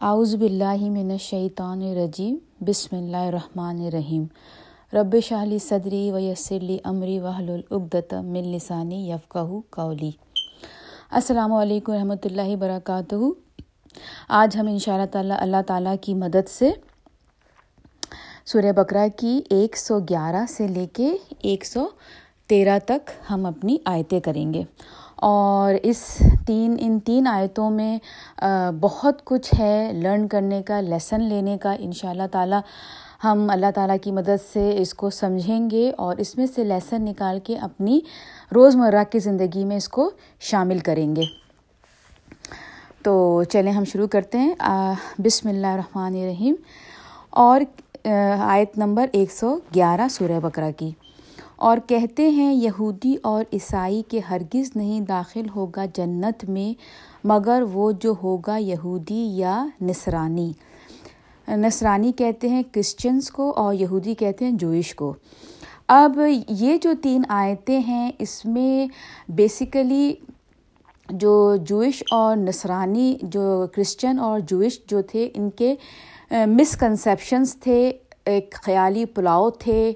اعوذ باللہ من الشیطان الرجیم، بسم اللہ الرحمن الرحیم۔ رب شاہلی صدری و یسرلی عمری وحل العبدت من لسانی یفقہ قولی۔ السلام علیکم ورحمۃ اللہ وبرکاتہ۔ آج ہم ان شاء اللہ تعالیٰ اللہ تعالیٰ کی مدد سے سورہ بقرہ کی ایک سو گیارہ سے لے کے ایک سو تیرہ تک ہم اپنی آیتیں کریں گے۔ اور اس تین، ان تین آیتوں میں بہت کچھ ہے لرن کرنے کا، لیسن لینے کا۔ ان شاء اللہ تعالیٰ ہم اللہ تعالیٰ کی مدد سے اس کو سمجھیں گے اور اس میں سے لیسن نکال کے اپنی روز مرہ کی زندگی میں اس کو شامل کریں گے۔ تو چلیں ہم شروع کرتے ہیں۔ بسم اللہ الرحمن الرحیم۔ اور آیت نمبر ایک سو گیارہ سورہ بقرہ کی۔ اور کہتے ہیں یہودی اور عیسائی کے ہرگز نہیں داخل ہوگا جنت میں، مگر وہ جو ہوگا یہودی یا نصرانی۔ نصرانی کہتے ہیں کرسچنس کو اور یہودی کہتے ہیں جوئش کو۔ اب یہ جو تین آیتیں ہیں، اس میں بیسیکلی جو جوئش اور نصرانی، جو کرسچن اور جوئش جو تھے، ان کے مسکنسیپشنس تھے۔ ایک خیالی پلاؤ تھے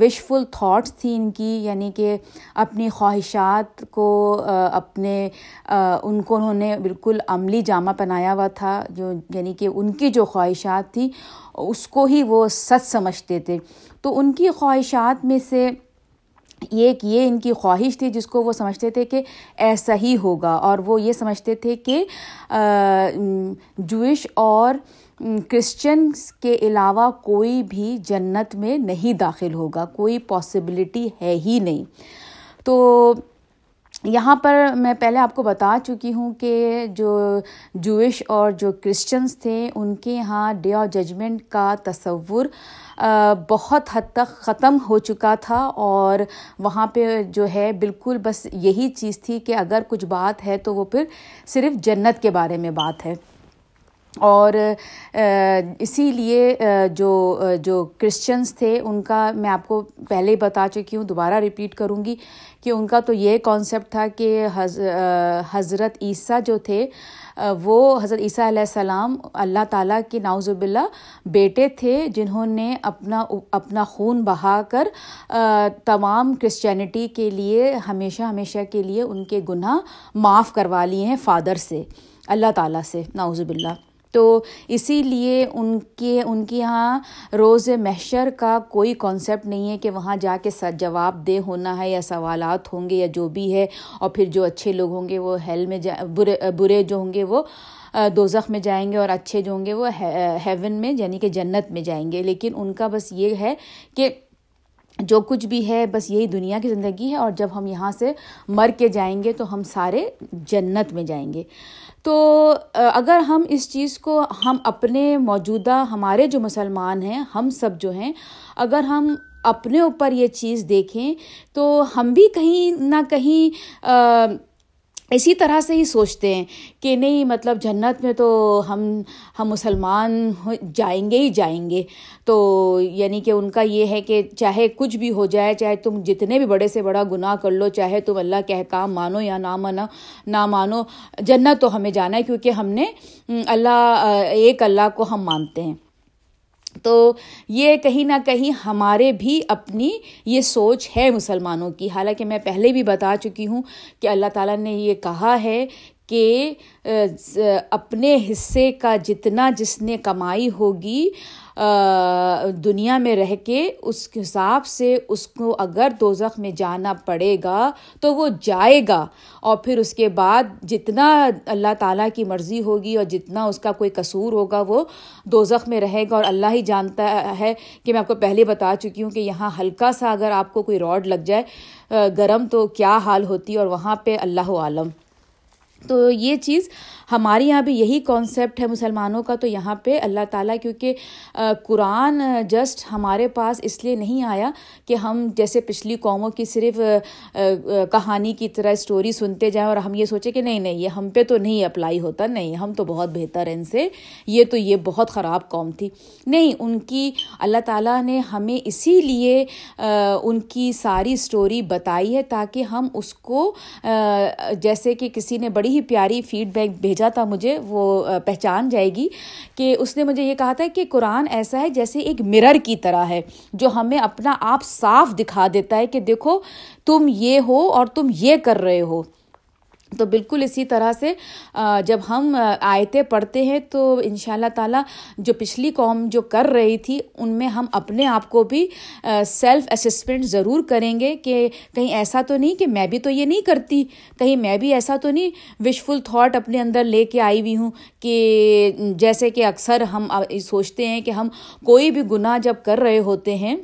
وشفل تھاٹس تھی ان کی یعنی کہ اپنی خواہشات کو اپنے ان کو انہوں نے بالکل عملی جامہ پہنایا ہوا تھا، جو یعنی کہ ان کی جو خواہشات تھی اس کو ہی وہ سچ سمجھتے تھے۔ تو ان کی خواہشات میں سے ایک یہ ان کی خواہش تھی جس کو وہ سمجھتے تھے کہ ایسا ہی ہوگا، اور وہ یہ سمجھتے تھے کہ جوئش اور کرسچنس کے علاوہ کوئی بھی جنت میں نہیں داخل ہوگا، کوئی پاسبلٹی ہے ہی نہیں۔ تو یہاں پر میں پہلے آپ کو بتا چکی ہوں کہ جو جوئش اور جو کرسچنس تھے، ان کے یہاں ڈے آف ججمنٹ کا تصور بہت حد تک ختم ہو چکا تھا۔ اور وہاں پہ جو ہے، بالکل بس یہی چیز تھی کہ اگر کچھ بات ہے تو وہ پھر صرف جنت کے بارے میں بات ہے۔ اور اسی لیے جو جو کرسچنس تھے، ان کا میں آپ کو پہلے ہی بتا چکی ہوں، دوبارہ ریپیٹ کروں گی کہ ان کا تو یہ کانسیپٹ تھا کہ حضرت عیسیٰ جو تھے وہ حضرت عیسیٰ علیہ السلام اللہ تعالیٰ کے ناؤز باللہ بیٹے تھے، جنہوں نے اپنا اپنا خون بہا کر تمام کرسچینٹی کے لیے، ہمیشہ ہمیشہ کے لیے ان کے گناہ معاف کروا لیے ہیں فادر سے، اللہ تعالیٰ سے ناؤز باللہ۔ تو اسی لیے ان کے ان کے یہاں روز محشر کا کوئی کانسیپٹ نہیں ہے کہ وہاں جا کے جواب دہ ہونا ہے یا سوالات ہوں گے یا جو بھی ہے اور پھر جو اچھے لوگ ہوں گے وہ ہیل میں جا برے برے جو ہوں گے وہ دو میں جائیں گے اور اچھے جو ہوں گے وہ ہیون میں یعنی کہ جنت میں جائیں گے لیکن ان کا بس یہ ہے کہ جو کچھ بھی ہے، بس یہی دنیا کی زندگی ہے، اور جب ہم یہاں سے مر کے جائیں گے تو ہم سارے جنت میں جائیں گے۔ تو اگر ہم اس چیز کو، ہم اپنے موجودہ، ہمارے جو مسلمان ہیں، ہم سب جو ہیں، اگر ہم اپنے اوپر یہ چیز دیکھیں تو ہم بھی کہیں نہ کہیں اسی طرح سے ہی سوچتے ہیں کہ نہیں مطلب جنت میں تو ہم ہم مسلمان جائیں گے ہی جائیں گے۔ تو یعنی کہ ان کا یہ ہے کہ چاہے کچھ بھی ہو جائے، چاہے تم جتنے بھی بڑے سے بڑا گناہ کر لو، چاہے تم اللہ کے احکام مانو یا نہ مانو نہ مانو، جنت تو ہمیں جانا ہے، کیونکہ ہم نے اللہ ایک اللہ کو ہم مانتے ہیں۔ تو یہ کہیں نہ کہیں ہمارے بھی اپنی یہ سوچ ہے مسلمانوں کی۔ حالانکہ میں پہلے بھی بتا چکی ہوں کہ اللہ تعالیٰ نے یہ کہا ہے کہ اپنے حصے کا جتنا جس نے کمائی ہوگی دنیا میں رہ کے اس حساب سے اس کو اگر دو میں جانا پڑے گا تو وہ جائے گا۔ اور پھر اس کے بعد جتنا اللہ تعالیٰ کی مرضی ہوگی اور جتنا اس کا کوئی قصور ہوگا وہ دو میں رہے گا۔ اور اللہ ہی جانتا ہے کہ میں آپ کو پہلے بتا چکی ہوں کہ یہاں ہلکا سا اگر آپ کو کوئی راڈ لگ جائے گرم تو کیا حال ہوتی اور وہاں پہ اللہ عالم۔ تو یہ چیز ہمارے یہاں بھی یہی کانسیپٹ ہے مسلمانوں کا تو یہاں پہ اللہ تعالیٰ، کیونکہ قرآن جسٹ ہمارے پاس اس لیے نہیں آیا کہ ہم جیسے پچھلی قوموں کی صرف کہانی کی طرح اسٹوری سنتے جائیں اور ہم یہ سوچیں کہ نہیں نہیں، یہ ہم پہ تو نہیں اپلائی ہوتا، نہیں، ہم تو بہت بہتر ہیں ان سے، یہ تو یہ بہت خراب قوم تھی۔ نہیں، ان کی اللہ تعالیٰ نے ہمیں اسی لیے ان کی ساری اسٹوری بتائی ہے تاکہ ہم اس کو جیسے کہ کسی نے بڑی ہی پیاری فیڈ بیک بھیجا تھا مجھے، وہ پہچان جائے گی کہ اس نے مجھے یہ کہا تھا کہ قرآن ایسا ہے جیسے ایک مرر کی طرح ہے، جو ہمیں اپنا آپ صاف دکھا دیتا ہے کہ دیکھو تم یہ ہو اور تم یہ کر رہے ہو۔ تو بالکل اسی طرح سے جب ہم آیتیں پڑھتے ہیں تو ان شاء اللہ تعالیٰ جو پچھلی قوم جو کر رہی تھی، ان میں ہم اپنے آپ کو بھی سیلف اسسمنٹ ضرور کریں گے کہ کہیں ایسا تو نہیں کہ میں بھی تو یہ نہیں کرتی، کہیں میں بھی ایسا تو نہیں وشفل تھاٹ اپنے اندر لے کے آئی ہوئی ہوں کہ جیسے کہ اکثر ہم سوچتے ہیں کہ ہم کوئی بھی گناہ جب کر رہے ہوتے ہیں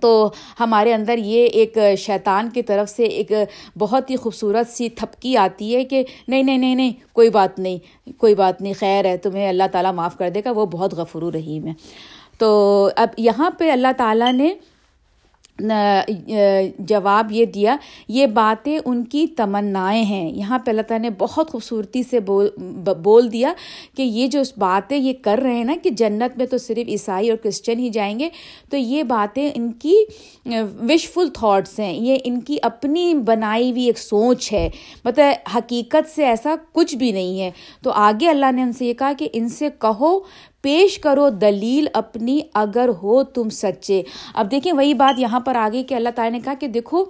تو ہمارے اندر یہ ایک شیطان کی طرف سے ایک بہت ہی خوبصورت سی تھپکی آتی ہے کہ نہیں نہیں نہیں نہیں، کوئی بات نہیں، کوئی بات نہیں، خیر ہے، تمہیں اللہ تعالیٰ معاف کر دے گا، وہ بہت غفر رحیم ہے۔ تو اب یہاں پہ اللہ تعالیٰ نے جواب یہ دیا، یہ باتیں ان کی تمنائیں ہیں۔ یہاں پہ اللہ تعالیٰ نے بہت خوبصورتی سے بول بول دیا کہ یہ جو باتیں یہ کر رہے ہیں نا کہ جنت میں تو صرف عیسائی اور کرسچن ہی جائیں گے، تو یہ باتیں ان کی وشفل تھاٹس ہیں۔ یہ ان کی اپنی بنائی ہوئی ایک سوچ ہے۔ مطلب حقیقت سے ایسا کچھ بھی نہیں ہے۔ تو آگے اللہ نے ان سے یہ کہا کہ ان سے کہو پیش کرو دلیل اپنی اگر ہو تم سچے۔ اب دیکھیں وہی بات یہاں پر آگے کہ اللہ تعالیٰ نے کہا کہ دیکھو،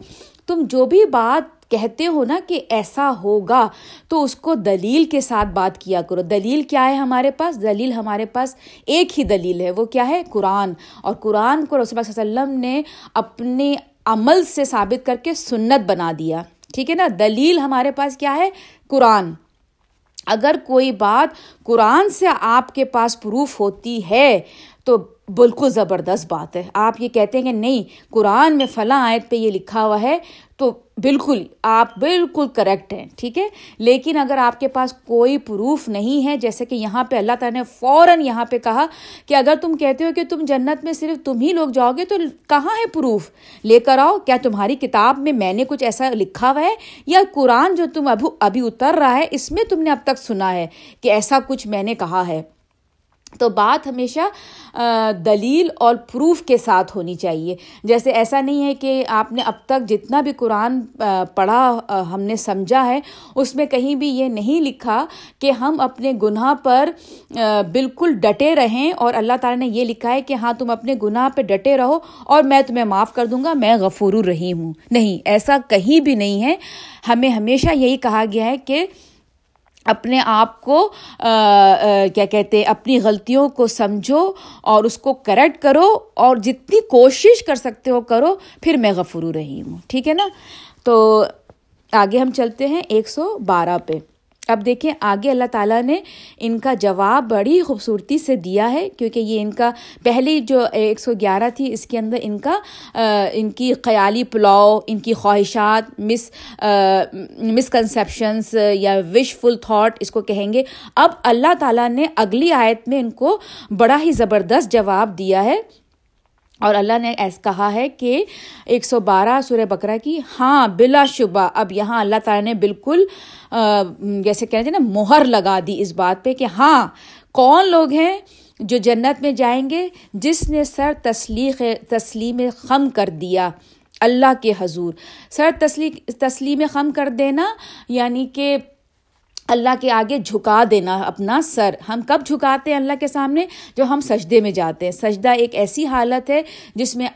تم جو بھی بات کہتے ہو نا کہ ایسا ہوگا، تو اس کو دلیل کے ساتھ بات کیا کرو۔ دلیل کیا ہے ہمارے پاس؟ دلیل ہمارے پاس ایک ہی دلیل ہے، وہ کیا ہے؟ قرآن۔ اور قرآن کو رسول اللہ علیہ وسلم نے اپنے عمل سے ثابت کر کے سنت بنا دیا۔ ٹھیک ہے نا؟ دلیل ہمارے پاس کیا ہے؟ قرآن۔ اگر کوئی بات قرآن سے آپ کے پاس پروف ہوتی ہے تو بالکل زبردست بات ہے۔ آپ یہ کہتے ہیں کہ نہیں، قرآن میں فلاں آیت پہ یہ لکھا ہوا ہے، تو بالکل آپ بالکل کریکٹ ہیں، ٹھیک ہے؟ لیکن اگر آپ کے پاس کوئی پروف نہیں ہے، جیسے کہ یہاں پہ اللہ تعالیٰ نے فوراً یہاں پہ کہا کہ اگر تم کہتے ہو کہ تم جنت میں صرف تم ہی لوگ جاؤ گے، تو کہاں ہے پروف لے کر آؤ، کیا تمہاری کتاب میں میں نے کچھ ایسا لکھا ہوا ہے؟ یا قرآن جو تم ابھی ابھی اتر رہا ہے، اس میں تم نے اب تک سنا ہے کہ ایسا کچھ میں نے کہا ہے۔ تو بات ہمیشہ دلیل اور پروف کے ساتھ ہونی چاہیے۔ جیسے ایسا نہیں ہے کہ آپ نے اب تک جتنا بھی قرآن پڑھا ہم نے سمجھا ہے، اس میں کہیں بھی یہ نہیں لکھا کہ ہم اپنے گناہ پر بالکل ڈٹے رہیں اور اللہ تعالیٰ نے یہ لکھا ہے کہ ہاں تم اپنے گناہ پہ ڈٹے رہو اور میں تمہیں معاف کر دوں گا، میں غفور الرحیم ہوں۔ نہیں، ایسا کہیں بھی نہیں ہے۔ ہمیں ہمیشہ یہی کہا گیا ہے کہ اپنے آپ کو کیا کہتے اپنی غلطیوں کو سمجھو اور اس کو کریکٹ کرو اور جتنی کوشش کر سکتے ہو کرو، پھر میں غفرو رہی ہوں۔ ٹھیک ہے نا؟ تو آگے ہم چلتے ہیں ایک سو بارہ پہ۔ اب دیکھیں، آگے اللہ تعالیٰ نے ان کا جواب بڑی خوبصورتی سے دیا ہے، کیونکہ یہ ان کا پہلی جو ایک سو گیارہ تھی، اس کے اندر ان کا ان کی خیالی پلاؤ، ان کی خواہشات، مس مسکنسیپشنس یا وش فل تھاٹ اس کو کہیں گے۔ اب اللہ تعالیٰ نے اگلی آیت میں ان کو بڑا ہی زبردست جواب دیا ہے۔ اور اللہ نے ایسا کہا ہے کہ ایک سو بارہ سورہ بکرا کی ہاں بلا شبہ، اب یہاں اللہ تعالیٰ نے بالکل جیسے کہتے ہیں نا، مہر لگا دی اس بات پہ کہ ہاں کون لوگ ہیں جو جنت میں جائیں گے جس نے سر تسلیق تسلیم خم کر دیا اللہ کے حضور۔ سر تسلی تسلیم خم کر دینا یعنی کہ اللہ کے آگے جھکا دینا اپنا سر۔ ہم کب جھکاتے ہیں اللہ کے سامنے؟ جو ہم سجدے میں جاتے ہیں۔ سجدہ ایک ایسی حالت ہے جس میں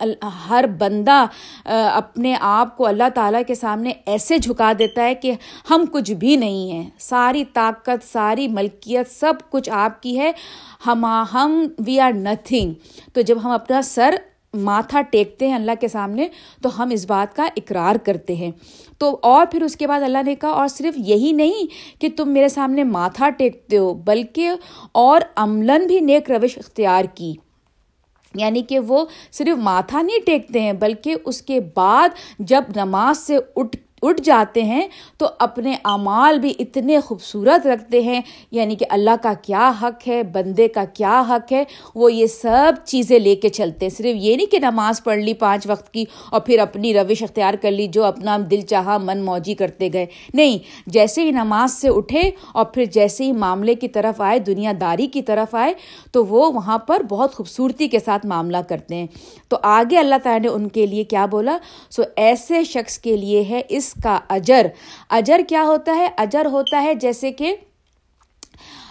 ہر بندہ اپنے آپ کو اللہ تعالیٰ کے سامنے ایسے جھکا دیتا ہے کہ ہم کچھ بھی نہیں ہیں۔ ساری طاقت، ساری ملکیت سب کچھ آپ کی ہے۔ ہم ہم وی آر نتھنگ تو جب ہم اپنا سر ماتھا ٹیکتے ہیں اللہ کے سامنے، تو ہم اس بات کا اقرار کرتے ہیں۔ تو اور پھر اس کے بعد اللہ نے کہا، اور صرف یہی نہیں کہ تم میرے سامنے ماتھا ٹیکتے ہو، بلکہ اور عملاً بھی نیک روش اختیار کی۔ یعنی کہ وہ صرف ماتھا نہیں ٹیکتے ہیں، بلکہ اس کے بعد جب نماز سے اٹھ اٹھ جاتے ہیں تو اپنے اعمال بھی اتنے خوبصورت رکھتے ہیں۔ یعنی کہ اللہ کا کیا حق ہے، بندے کا کیا حق ہے، وہ یہ سب چیزیں لے کے چلتے ہیں۔ صرف یہ نہیں کہ نماز پڑھ لی پانچ وقت کی اور پھر اپنی روش اختیار کر لی جو اپنا دل چاہا من موجی کرتے گئے۔ نہیں، جیسے ہی نماز سے اٹھے اور پھر جیسے ہی معاملے کی طرف آئے، دنیا داری کی طرف آئے، تو وہ وہاں پر بہت خوبصورتی کے ساتھ معاملہ کرتے ہیں۔ تو آگے اللہ تعالیٰ نے ان کے لیے کیا بولا؟ سو ایسے شخص کے لیے ہے اس کا اجر۔ اجر کیا ہوتا ہے؟ اجر ہوتا ہے جیسے کہ،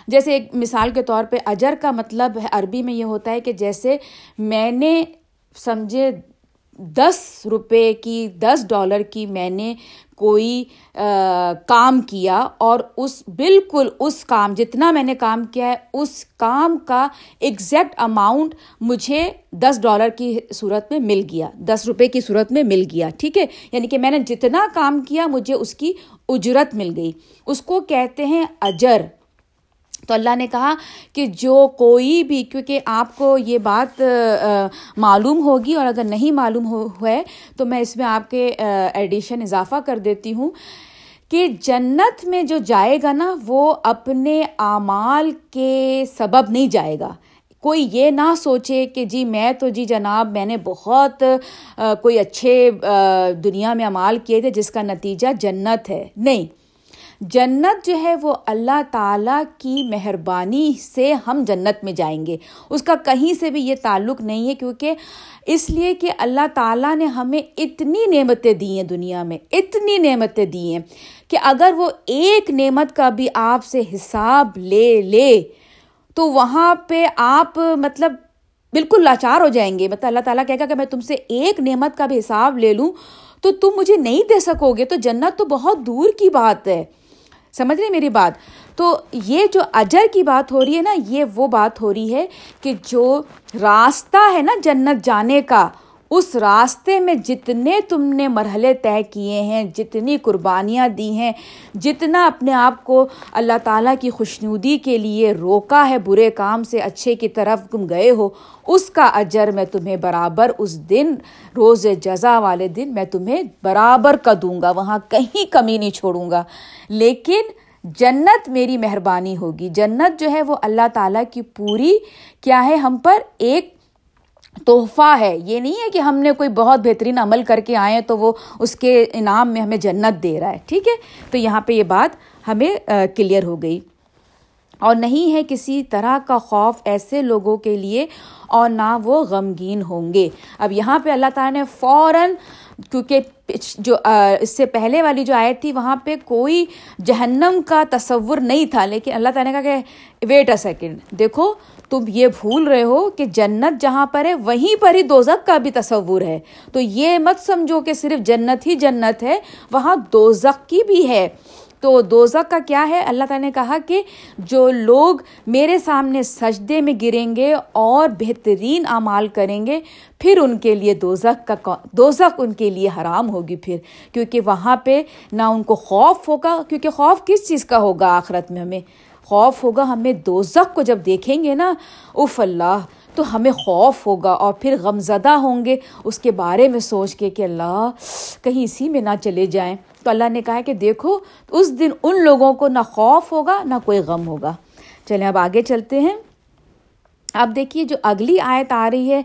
جیسے ایک مثال کے طور پہ، اجر کا مطلب ہے، عربی میں یہ ہوتا ہے کہ جیسے میں نے سمجھے دس روپے کی، دس ڈالر کی میں نے کوئی کام کیا اور اس، بالکل اس کام، جتنا میں نے کام کیا ہے، اس کام کا ایگزیکٹ اماؤنٹ مجھے دس ڈالر کی صورت میں مل گیا، دس روپے کی صورت میں مل گیا، ٹھیک ہے؟ یعنی کہ میں نے جتنا کام کیا مجھے اس کی اجرت مل گئی۔ اس کو کہتے ہیں اجر۔ تو اللہ نے کہا کہ جو کوئی بھی، کیونکہ آپ کو یہ بات معلوم ہوگی اور اگر نہیں معلوم ہو ہے تو میں اس میں آپ کے ایڈیشن اضافہ کر دیتی ہوں کہ جنت میں جو جائے گا نا، وہ اپنے اعمال کے سبب نہیں جائے گا۔ کوئی یہ نہ سوچے کہ جی میں تو جی جناب، میں نے بہت کوئی اچھے دنیا میں اعمال کیے تھے جس کا نتیجہ جنت ہے۔ نہیں۔ جنت جو ہے وہ اللہ تعالیٰ کی مہربانی سے ہم جنت میں جائیں گے۔ اس کا کہیں سے بھی یہ تعلق نہیں ہے کیونکہ اس لیے کہ اللہ تعالیٰ نے ہمیں اتنی نعمتیں دی ہیں دنیا میں، اتنی نعمتیں دی ہیں کہ اگر وہ ایک نعمت کا بھی آپ سے حساب لے لے تو وہاں پہ آپ مطلب بالکل لاچار ہو جائیں گے۔ مطلب اللہ تعالیٰ کہے گا کہ میں تم سے ایک نعمت کا بھی حساب لے لوں تو تم مجھے نہیں دے سکو گے۔ تو جنت تو بہت دور کی بات ہے۔ سمجھ رہے میری بات؟ تو یہ جو اجر کی بات ہو رہی ہے نا، یہ وہ بات ہو رہی ہے کہ جو راستہ ہے نا جنت جانے کا اس راستے میں جتنے تم نے مرحلے طے کیے ہیں، جتنی قربانیاں دی ہیں، جتنا اپنے آپ کو اللہ تعالیٰ کی خوشنودی کے لیے روکا ہے، برے کام سے اچھے کی طرف تم گئے ہو، اس کا اجر میں تمہیں برابر اس دن، روز جزا والے دن میں تمہیں برابر کا دوں گا، وہاں کہیں کمی نہیں چھوڑوں گا۔ لیکن جنت میری مہربانی ہوگی۔ جنت جو ہے وہ اللہ تعالیٰ کی پوری، کیا ہے ہم پر ایک تحفہ ہے۔ یہ نہیں ہے کہ ہم نے کوئی بہت بہترین عمل کر کے آئے تو وہ اس کے انعام میں ہمیں جنت دے رہا ہے، ٹھیک ہے؟ تو یہاں پہ یہ بات ہمیں کلیئر ہو گئی۔ اور نہیں ہے کسی طرح کا خوف ایسے لوگوں کے لیے اور نہ وہ غمگین ہوں گے۔ اب یہاں پہ اللہ تعالیٰ نے فوراً کیونکہ جو اس سے پہلے والی جو آیت تھی، وہاں پہ کوئی جہنم کا تصور نہیں تھا، لیکن اللہ تعالیٰ نے کہا کہ ویٹ اے سیکنڈ دیکھو، تم یہ بھول رہے ہو کہ جنت جہاں پر ہے، وہیں پر ہی دوزک کا بھی تصور ہے۔ تو یہ مت سمجھو کہ صرف جنت ہی جنت ہے، وہاں دوزک کی بھی ہے۔ تو دوزک کا کیا ہے؟ اللہ تعالیٰ نے کہا کہ جو لوگ میرے سامنے سجدے میں گریں گے اور بہترین اعمال کریں گے، پھر ان کے لیے دوزک کا دوزک ان کے لیے حرام ہوگی پھر، کیونکہ وہاں پہ نہ ان کو خوف ہوگا، کیونکہ خوف کس چیز کا ہوگا آخرت میں ہمیں؟ خوف ہوگا ہمیں دوزک کو جب دیکھیں گے نا اف اللہ، تو ہمیں خوف ہوگا اور پھر غم زدہ ہوں گے، اس کے بارے میں سوچ کے کہ اللہ، کہیں اسی میں نہ چلے جائیں۔ تو اللہ نے کہا کہ دیکھو، اس دن ان لوگوں کو نہ خوف ہوگا، نہ کوئی غم ہوگا۔ چلیں، اب آگے چلتے ہیں۔ اب دیکھیے، جو اگلی آیت آ رہی ہے،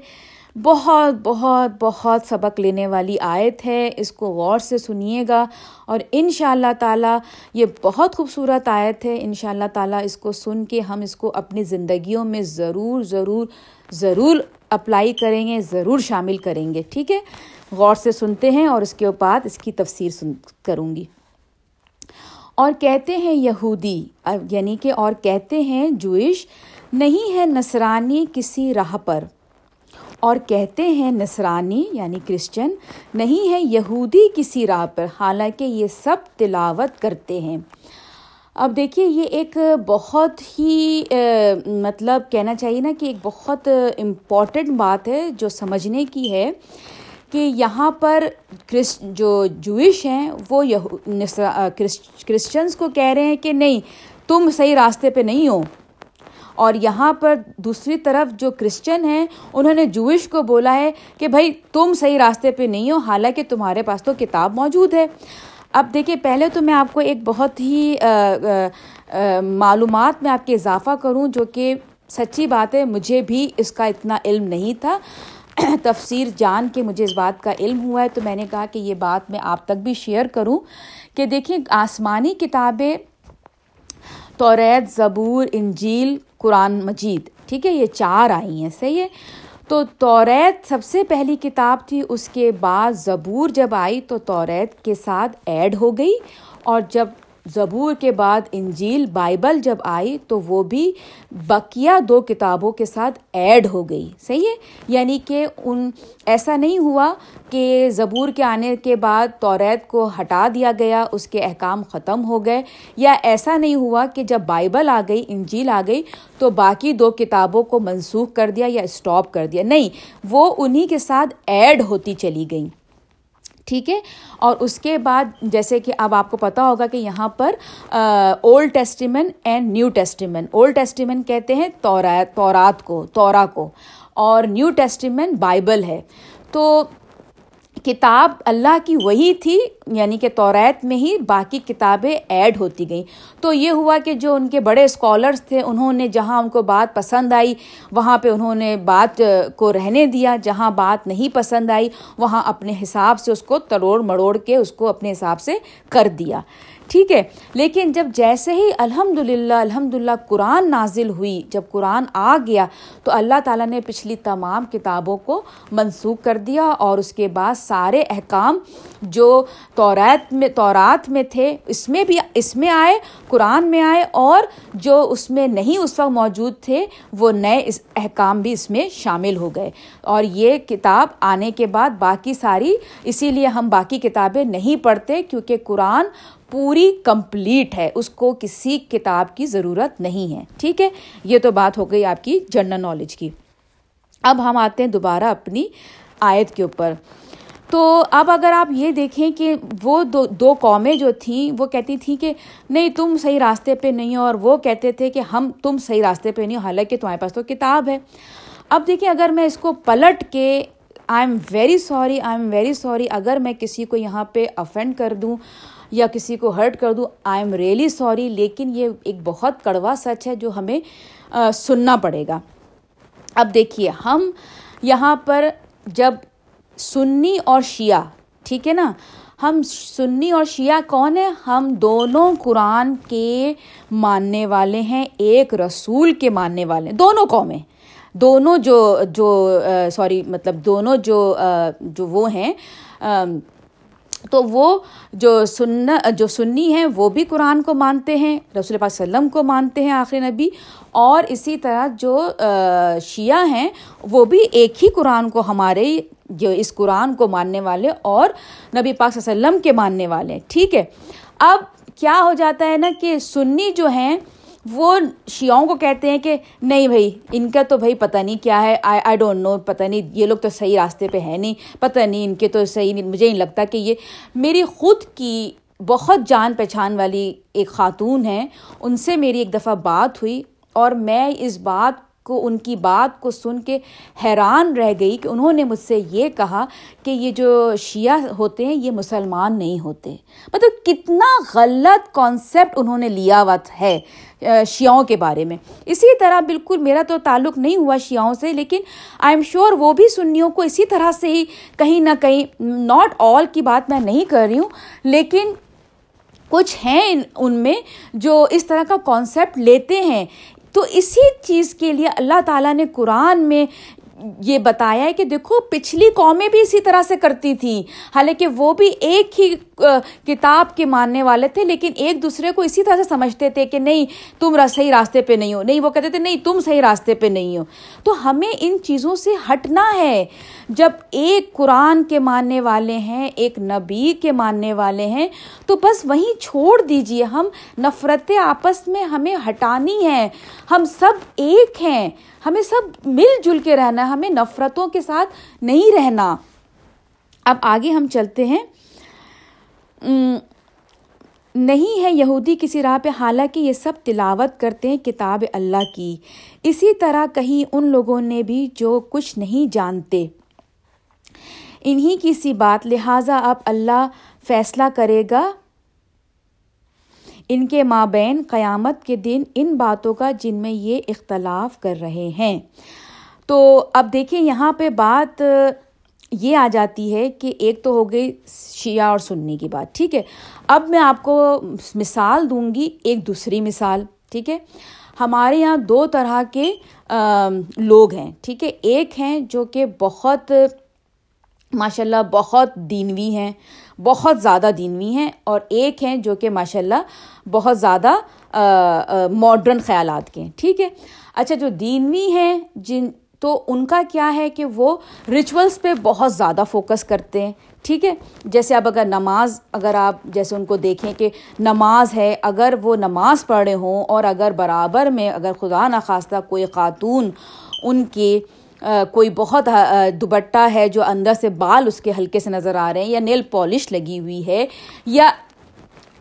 بہت بہت بہت سبق لینے والی آیت ہے۔ اس کو غور سے سنیے گا۔ اور ان شاء اللہ تعالیٰ، یہ بہت خوبصورت آیت ہے۔ ان شاء اللہ تعالیٰ اس کو سن کے ہم اس کو اپنی زندگیوں میں ضرور ضرور ضرور اپلائی کریں گے، ضرور شامل کریں گے، ٹھیک ہے؟ غور سے سنتے ہیں اور اس کے بعد اس کی تفسیر سن کروں گی۔ اور کہتے ہیں یہودی یعنی کہ اور کہتے ہیں جوئش، نہیں ہے نصرانی کسی راہ پر۔ اور کہتے ہیں نصرانی یعنی کرسچن، نہیں ہے یہودی کسی راہ پر، حالانکہ یہ سب تلاوت کرتے ہیں۔ اب دیکھیے، یہ ایک بہت ہی مطلب کہنا چاہیے نا کہ ایک بہت امپورٹنٹ بات ہے جو سمجھنے کی ہے کہ یہاں پر کرس، جو جوئش ہیں، وہ کرسچنس کو کہہ رہے ہیں کہ نہیں، تم صحیح راستے پہ نہیں ہو۔ اور یہاں پر دوسری طرف جو کرسچن ہیں، انہوں نے جوئش کو بولا ہے کہ بھائی، تم صحیح راستے پہ نہیں ہو، حالانکہ تمہارے پاس تو کتاب موجود ہے۔ اب دیکھیے، پہلے تو میں آپ کو ایک بہت ہی معلومات میں آپ کے اضافہ کروں جو کہ سچی بات ہے، مجھے بھی اس کا اتنا علم نہیں تھا۔ تفسیر جان کے مجھے اس بات کا علم ہوا ہے، تو میں نے کہا کہ یہ بات میں آپ تک بھی شیئر کروں کہ دیکھیں آسمانی کتابیں، توریت، زبور، انجیل، قرآن مجید، ٹھیک ہے، یہ چار آئی ہیں، صحیح ہے؟ تو توریت سب سے پہلی کتاب تھی، اس کے بعد زبور جب آئی تو توریت کے ساتھ ایڈ ہو گئی اور جب زبور کے بعد انجیل بائبل جب آئی تو وہ بھی بقیہ دو کتابوں کے ساتھ ایڈ ہو گئی۔ صحیح ہے؟ یعنی کہ ان، ایسا نہیں ہوا کہ زبور کے آنے کے بعد توریت کو ہٹا دیا گیا، اس کے احکام ختم ہو گئے، یا ایسا نہیں ہوا کہ جب بائبل آ گئی، انجیل آ گئی، تو باقی دو کتابوں کو منسوخ کر دیا یا اسٹاپ کر دیا۔ نہیں، وہ انہی کے ساتھ ایڈ ہوتی چلی گئیں۔ ٹھیک ہے؟ اور اس کے بعد جیسے کہ اب آپ کو پتا ہوگا کہ یہاں پر old testament and new testament old testament کہتے ہیں تورات کو، تورا کو۔ اور نیو ٹیسٹیمن بائبل ہے۔ تو کتاب اللہ کی وہی تھی یعنی کہ توریت میں ہی باقی کتابیں ایڈ ہوتی گئیں۔ تو یہ ہوا کہ جو ان کے بڑے اسکالرس تھے، انہوں نے جہاں ان کو بات پسند آئی، وہاں پہ انہوں نے بات کو رہنے دیا۔ جہاں بات نہیں پسند آئی، وہاں اپنے حساب سے اس کو تروڑ مڑوڑ کے اس کو اپنے حساب سے کر دیا۔ ٹھیک ہے، لیکن جب جیسے ہی الحمد للہ الحمد للہ قرآن نازل ہوئی، جب قرآن آ گیا، تو اللہ تعالیٰ نے پچھلی تمام کتابوں کو منسوخ کر دیا اور اس کے بعد سارے احکام جو توریت میں تورات میں تھے، اس میں بھی اس میں آئے، قرآن میں آئے، اور جو اس میں نہیں اس وقت موجود تھے، وہ نئے اس احکام بھی اس میں شامل ہو گئے۔ اور یہ کتاب آنے کے بعد باقی ساری، اسی لیے ہم باقی کتابیں نہیں پڑھتے، کیونکہ قرآن پوری کمپلیٹ ہے۔ اس کو کسی کتاب کی ضرورت نہیں ہے۔ ٹھیک ہے؟ یہ تو بات ہو گئی آپ کی جنرل نالج کی۔ اب ہم آتے ہیں دوبارہ اپنی آیت کے اوپر۔ تو اب اگر آپ یہ دیکھیں کہ وہ دو دو قومیں جو تھیں، وہ کہتی تھیں کہ نہیں، تم صحیح راستے پہ نہیں ہو، اور وہ کہتے تھے کہ ہم تم صحیح راستے پہ نہیں ہو، حالانکہ تمہارے پاس تو کتاب ہے۔ اب دیکھیں، اگر میں اس کو پلٹ کے I am very sorry I am very sorry اگر میں کسی کو یہاں پہ افینڈ کر دوں یا کسی کو ہرٹ کر دوں آئی ایم ریئلی سوری لیکن یہ ایک بہت کڑوا سچ ہے جو ہمیں سننا پڑے گا۔ اب دیکھیے، ہم یہاں پر جب سنی اور شیعہ، ٹھیک ہے نا؟ ہم سنی اور شیعہ کون ہیں؟ ہم دونوں قرآن کے ماننے والے ہیں، ایک رسول کے ماننے والے ہیں، دونوں قومیں دونوں جو جو سوری مطلب دونوں جو جو وہ ہیں تو وہ جو سن جو سنی ہیں، وہ بھی قرآن کو مانتے ہیں، رسول پاک وسلم کو مانتے ہیں آخر نبی، اور اسی طرح جو شیعہ ہیں، وہ بھی ایک ہی قرآن کو ہمارے جو اس قرآن کو ماننے والے اور نبی پاک وسلم کے ماننے والے ہیں۔ ٹھیک ہے۔ اب کیا ہو جاتا ہے نا کہ سنی جو ہیں، وہ شیعوں کو کہتے ہیں کہ نہیں بھائی، ان کا تو بھائی پتہ نہیں کیا ہے۔ آئی آئی ڈونٹ نو پتہ نہیں، یہ لوگ تو صحیح راستے پہ ہے نہیں۔ پتہ نہیں، ان کے تو صحیح نہیں۔ مجھے نہیں لگتا کہ یہ میری خود کی بہت جان پہچان والی ایک خاتون ہیں۔ ان سے میری ایک دفعہ بات ہوئی اور میں اس بات کو، ان کی بات کو سن کے حیران رہ گئی کہ انہوں نے مجھ سے یہ کہا کہ یہ جو شیعہ ہوتے ہیں، یہ مسلمان نہیں ہوتے۔ مطلب کتنا غلط کانسیپٹ انہوں نے لیا ہوا ہے شیعوں کے بارے میں۔ اسی طرح بالکل میرا تو تعلق نہیں ہوا شیعوں سے، لیکن آئی ایم شیور وہ بھی سنیوں کو اسی طرح سے ہی کہیں نہ کہیں ناٹ آل کی بات میں نہیں کر رہی ہوں، لیکن کچھ ہیں ان میں جو اس طرح کا کانسیپٹ لیتے ہیں۔ تو اسی چیز کے لیے اللہ تعالیٰ نے قرآن میں یہ بتایا ہے کہ دیکھو، پچھلی قومیں بھی اسی طرح سے کرتی تھیں۔ حالانکہ وہ بھی ایک ہی کتاب کے ماننے والے تھے، لیکن ایک دوسرے کو اسی طرح سے سمجھتے تھے کہ نہیں، تم صحیح راستے پہ نہیں ہو۔ نہیں، وہ کہتے تھے، نہیں، تم صحیح راستے پہ نہیں ہو۔ تو ہمیں ان چیزوں سے ہٹنا ہے۔ جب ایک قرآن کے ماننے والے ہیں، ایک نبی کے ماننے والے ہیں، تو بس وہیں چھوڑ دیجیے۔ ہم نفرتیں آپس میں ہمیں ہٹانی ہیں۔ ہم سب ایک ہیں۔ ہمیں سب مل جل کے رہنا ہے، ہمیں نفرتوں کے ساتھ نہیں رہنا۔ اب آگے ہم چلتے ہیں۔ نہیں ہے یہودی کسی راہ پہ، حالانکہ یہ سب تلاوت کرتے ہیں کتاب اللہ کی۔ اسی طرح کہیں ان لوگوں نے بھی جو کچھ نہیں جانتے۔ انہی کی سی بات، لہٰذا اب اللہ فیصلہ کرے گا۔ ان کے مابین قیامت کے دن ان باتوں کا جن میں یہ اختلاف کر رہے ہیں۔ تو اب دیکھیں یہاں پہ بات یہ آ جاتی ہے کہ ایک تو ہو گئی شیعہ اور سنی کی بات، ٹھیک ہے۔ اب میں آپ کو مثال دوں گی، ایک دوسری مثال، ٹھیک ہے۔ ہمارے یہاں دو طرح کے لوگ ہیں، ٹھیک ہے۔ ایک ہیں جو کہ بہت ماشاء اللہ بہت دینوی ہیں بہت زیادہ دینوی ہیں اور ایک ہیں جو کہ ماشاء اللہ بہت زیادہ ماڈرن خیالات کے ہیں، ٹھیک ہے؟ اچھا جو دینوی ہیں جن، تو ان کا کیا ہے کہ وہ ریچولس پہ بہت زیادہ فوکس کرتے ہیں، ٹھیک ہے؟ جیسے اب اگر نماز، اگر آپ جیسے ان کو دیکھیں کہ نماز ہے، اگر وہ نماز پڑھے ہوں اور اگر برابر میں اگر خدا نخواستہ کوئی خاتون ان کے کوئی بہت دوپٹہ ہے جو اندر سے بال اس کے ہلکے سے نظر آ رہے ہیں یا نیل پالش لگی ہوئی ہے یا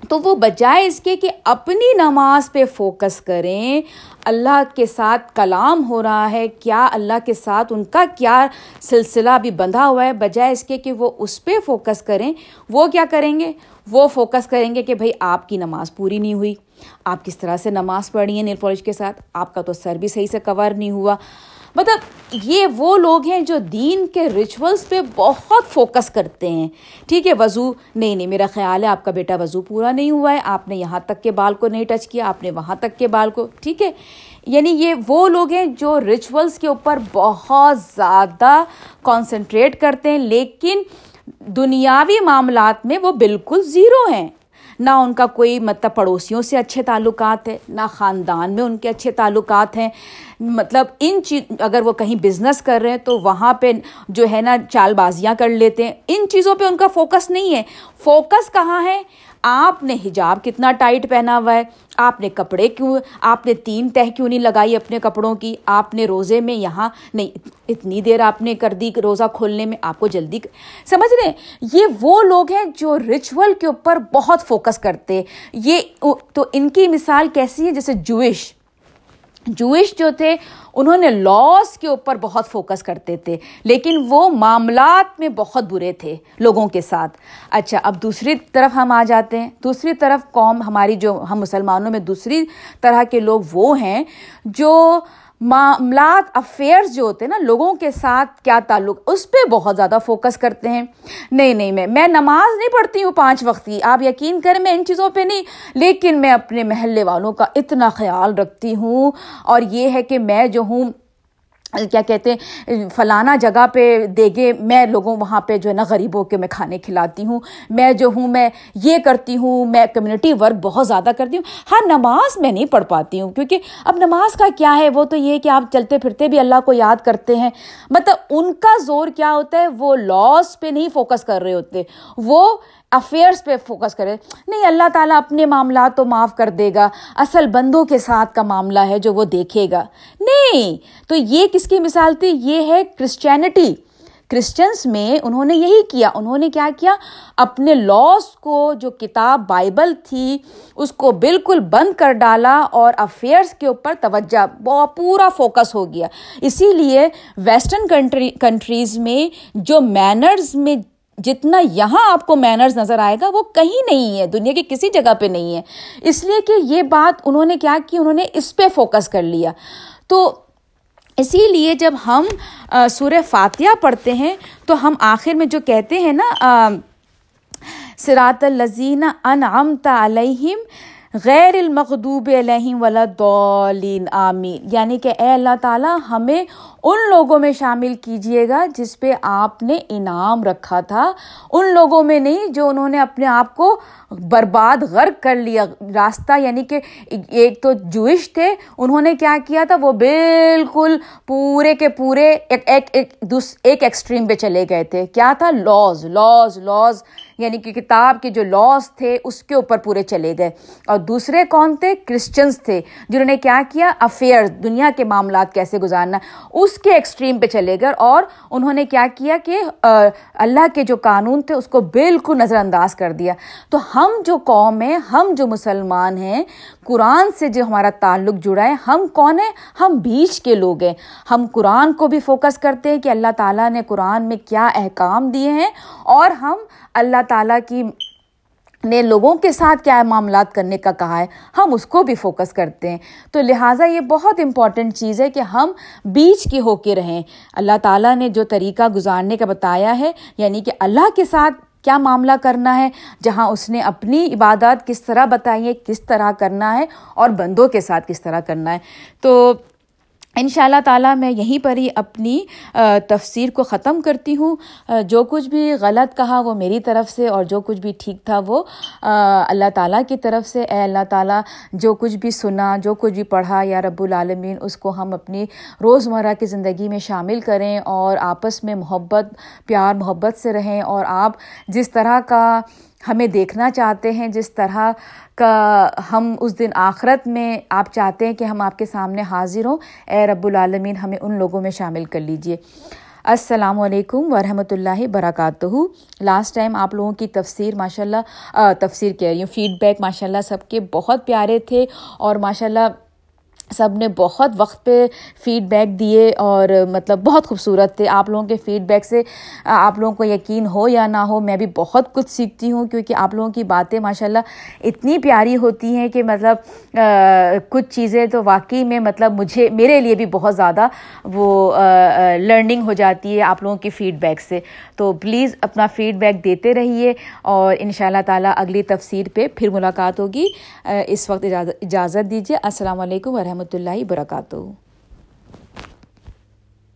تو وہ بجائے اس کے کہ اپنی نماز پہ فوکس کریں، اللہ کے ساتھ کلام ہو رہا ہے، کیا اللہ کے ساتھ ان کا کیا سلسلہ ابھی بندھا ہوا ہے، بجائے اس کے کہ وہ اس پہ فوکس کریں، وہ کیا کریں گے؟ وہ فوکس کریں گے کہ بھائی آپ کی نماز پوری نہیں ہوئی، آپ کس طرح سے نماز پڑھی ہے نیل پالش کے ساتھ؟ آپ کا تو سر بھی صحیح سے کور نہیں ہوا۔ مطلب یہ وہ لوگ ہیں جو دین کے ریچولس پہ بہت فوکس کرتے ہیں۔ ٹھیک ہے، وضو، نہیں نہیں، میرا خیال ہے آپ کا بیٹا وضو پورا نہیں ہوا ہے۔ آپ نے یہاں تک کے بال کو نہیں ٹچ کیا، آپ نے وہاں تک کے بال کو، ٹھیک ہے۔ یعنی یہ وہ لوگ ہیں جو ریچولس کے اوپر بہت زیادہ کانسنٹریٹ کرتے ہیں، لیکن دنیاوی معاملات میں وہ بالکل زیرو ہیں۔ نہ ان کا کوئی مطلب پڑوسیوں سے اچھے تعلقات ہے نہ خاندان میں ان کے اچھے تعلقات ہیں۔ مطلب ان چیز اگر وہ کہیں بزنس کر رہے ہیں تو وہاں پہ جو ہے نا چال بازیاں کر لیتے ہیں۔ ان چیزوں پہ ان کا فوکس نہیں ہے۔ فوکس کہاں ہے؟ آپ نے حجاب کتنا ٹائٹ پہنا ہوا ہے۔ آپ نے کپڑے کیوں آپ نے تین تہ کیوں نہیں لگائی اپنے کپڑوں کی؟ آپ نے روزے میں یہاں نہیں، اتنی دیر آپ نے کر دی روزہ کھولنے میں، آپ کو جلدی سمجھ رہے ہیں؟ یہ وہ لوگ ہیں جو ریچول کے اوپر بہت فوکس کرتے یہ تو ان کی مثال کیسی ہے؟ جیسے جوش جوئش جو تھے، انہوں نے لاس کے اوپر بہت فوکس کرتے تھے، لیکن وہ معاملات میں بہت برے تھے لوگوں کے ساتھ۔ اچھا اب دوسری طرف ہم آ جاتے ہیں۔ دوسری طرف قوم، ہماری جو ہم مسلمانوں میں دوسری طرح کے لوگ وہ ہیں جو معاملات افیئرس جو ہوتے ہیں نا، لوگوں کے ساتھ کیا تعلق؟ اس پہ بہت زیادہ فوکس کرتے ہیں۔ نہیں نہیں، میں میں نماز نہیں پڑھتی ہوں پانچ وقت کی۔ آپ یقین کریں، میں ان چیزوں پہ نہیں، لیکن میں اپنے محلے والوں کا اتنا خیال رکھتی ہوں۔ اور یہ ہے کہ میں جو ہوں کیا کہتے ہیں، فلانا جگہ پہ دے گے میں لوگوں وہاں پہ جو ہے نا غریبوں کے میں کھانے کھلاتی ہوں۔ میں جو ہوں، میں یہ کرتی ہوں، میں کمیونٹی ورک بہت زیادہ کرتی ہوں۔ ہر نماز میں نہیں پڑھ پاتی ہوں، کیونکہ اب نماز کا کیا ہے؟ وہ تو یہ کہ آپ چلتے پھرتے بھی اللہ کو یاد کرتے ہیں۔ مطلب ان کا زور کیا ہوتا ہے؟ وہ لاس پہ نہیں فوکس کر رہے ہوتے۔ وہ افیئرس پہ فوکس کرے۔ نہیں، اللہ تعالیٰ اپنے معاملات تو معاف کر دے گا۔ اصل بندوں کے ساتھ کا معاملہ ہے جو وہ دیکھے گا۔ نہیں، تو یہ کس کی مثال تھی؟ یہ ہے کرسچینٹی کرسچنس میں انہوں نے یہی کیا۔ انہوں نے کیا کیا؟ اپنے لاس کو، جو کتاب بائبل تھی، اس کو بالکل بند کر ڈالا اور افیئرس کے اوپر توجہ پورا فوکس ہو گیا۔ اسی لیے ویسٹرن کنٹری کنٹریز میں جو مینرز میں جتنا یہاں آپ کو مینرز نظر آئے گا، وہ کہیں نہیں ہے، دنیا کی کسی جگہ پہ نہیں ہے۔ اس لیے کہ یہ بات انہوں نے کیا کی، انہوں نے اس پہ فوکس کر لیا۔ تو اسی لیے جب ہم سورہ فاتحہ پڑھتے ہیں، تو ہم آخر میں جو کہتے ہیں نا سرات الزین انعمت علیہم غیر المخوب علیہم ولادین آمین۔ یعنی کہ اے اللہ تعالیٰ، ہمیں ان لوگوں میں شامل کیجیے گا جس پہ آپ نے انعام رکھا تھا، ان لوگوں میں نہیں جو انہوں نے اپنے آپ کو برباد غرق کر لیا۔ راستہ یعنی کہ ایک تو جوئش تھے، انہوں نے کیا کیا تھا؟ وہ بالکل پورے کے پورے ایک ایک ایک ایکسٹریم پہ چلے گئے تھے۔ کیا تھا؟ لاز لاز لاز یعنی کہ کتاب کے جو لاس تھے، اس کے اوپر پورے چلے گئے۔ اور دوسرے کون تھے؟ کرسچنس تھے، جنہوں نے کیا کیا؟ افیئر دنیا کے معاملات کیسے گزارنا۔ اس کے ایکسٹریم پہ چلے گئے اور انہوں نے کیا کیا کہ اللہ کے جو قانون تھے اس کو بالکل نظر انداز کر دیا۔ تو ہم جو قوم ہیں، ہم جو مسلمان ہیں، قرآن سے جو ہمارا تعلق جڑا ہے، ہم کون ہیں؟ ہم بیچ کے لوگ ہیں۔ ہم قرآن کو بھی فوکس کرتے ہیں کہ اللہ تعالیٰ نے قرآن میں کیا احکام دیے ہیں اور ہم اللہ تعالیٰ کی نے لوگوں کے ساتھ کیا معاملات کرنے کا کہا ہے، ہم اس کو بھی فوکس کرتے ہیں۔ تو لہٰذا یہ بہت امپورٹنٹ چیز ہے کہ ہم بیچ کے ہو کے رہیں۔ اللہ تعالیٰ نے جو طریقہ گزارنے کا بتایا ہے یعنی کہ اللہ کے ساتھ کیا معاملہ کرنا ہے، جہاں اس نے اپنی عبادات کس طرح بتائی ہے کس طرح کرنا ہے اور بندوں کے ساتھ کس طرح کرنا ہے۔ تو ان شاء اللہ تعالیٰ میں یہیں پر ہی اپنی تفسیر کو ختم کرتی ہوں۔ جو کچھ بھی غلط کہا وہ میری طرف سے اور جو کچھ بھی ٹھیک تھا وہ اللہ تعالیٰ کی طرف سے۔ اے اللہ تعالیٰ، جو کچھ بھی سنا، جو کچھ بھی پڑھا، یا رب العالمین، اس کو ہم اپنی روزمرہ کی زندگی میں شامل کریں اور آپس میں محبت، پیار، محبت سے رہیں اور آپ جس طرح کا ہمیں دیکھنا چاہتے ہیں جس طرح کا ہم اس دن آخرت میں آپ چاہتے ہیں کہ ہم آپ کے سامنے حاضر ہوں۔ اے رب العالمین، ہمیں ان لوگوں میں شامل کر لیجیے۔ السلام علیکم ورحمۃ اللہ برکاتہ لاسٹ ٹائم آپ لوگوں کی تفسیر ماشاء اللہ تفسیر کہہ رہی ہوں۔ فیڈ بیک ماشاء اللہ سب کے بہت پیارے تھے اور ماشاء اللہ سب نے بہت وقت پہ فیڈ بیک دیے اور مطلب بہت خوبصورت تھے۔ آپ لوگوں کے فیڈ بیک سے آپ لوگوں کو یقین ہو یا نہ ہو، میں بھی بہت کچھ سیکھتی ہوں کیونکہ آپ لوگوں کی باتیں ماشاء اللہ اتنی پیاری ہوتی ہیں کہ مطلب کچھ چیزیں تو واقعی میں مطلب مجھے، میرے لیے بھی بہت زیادہ وہ لرننگ ہو جاتی ہے آپ لوگوں کی فیڈ بیک سے۔ تو پلیز اپنا فیڈ بیک دیتے رہیے اور ان شاء اللہ تعالیٰ اگلی تفسیر پہ پھر ملاقات ہوگی۔ اس وقت اجازت دیجیے۔ السلام علیکم ورحمۃ ورحمۃ اللہ وبرکاتہ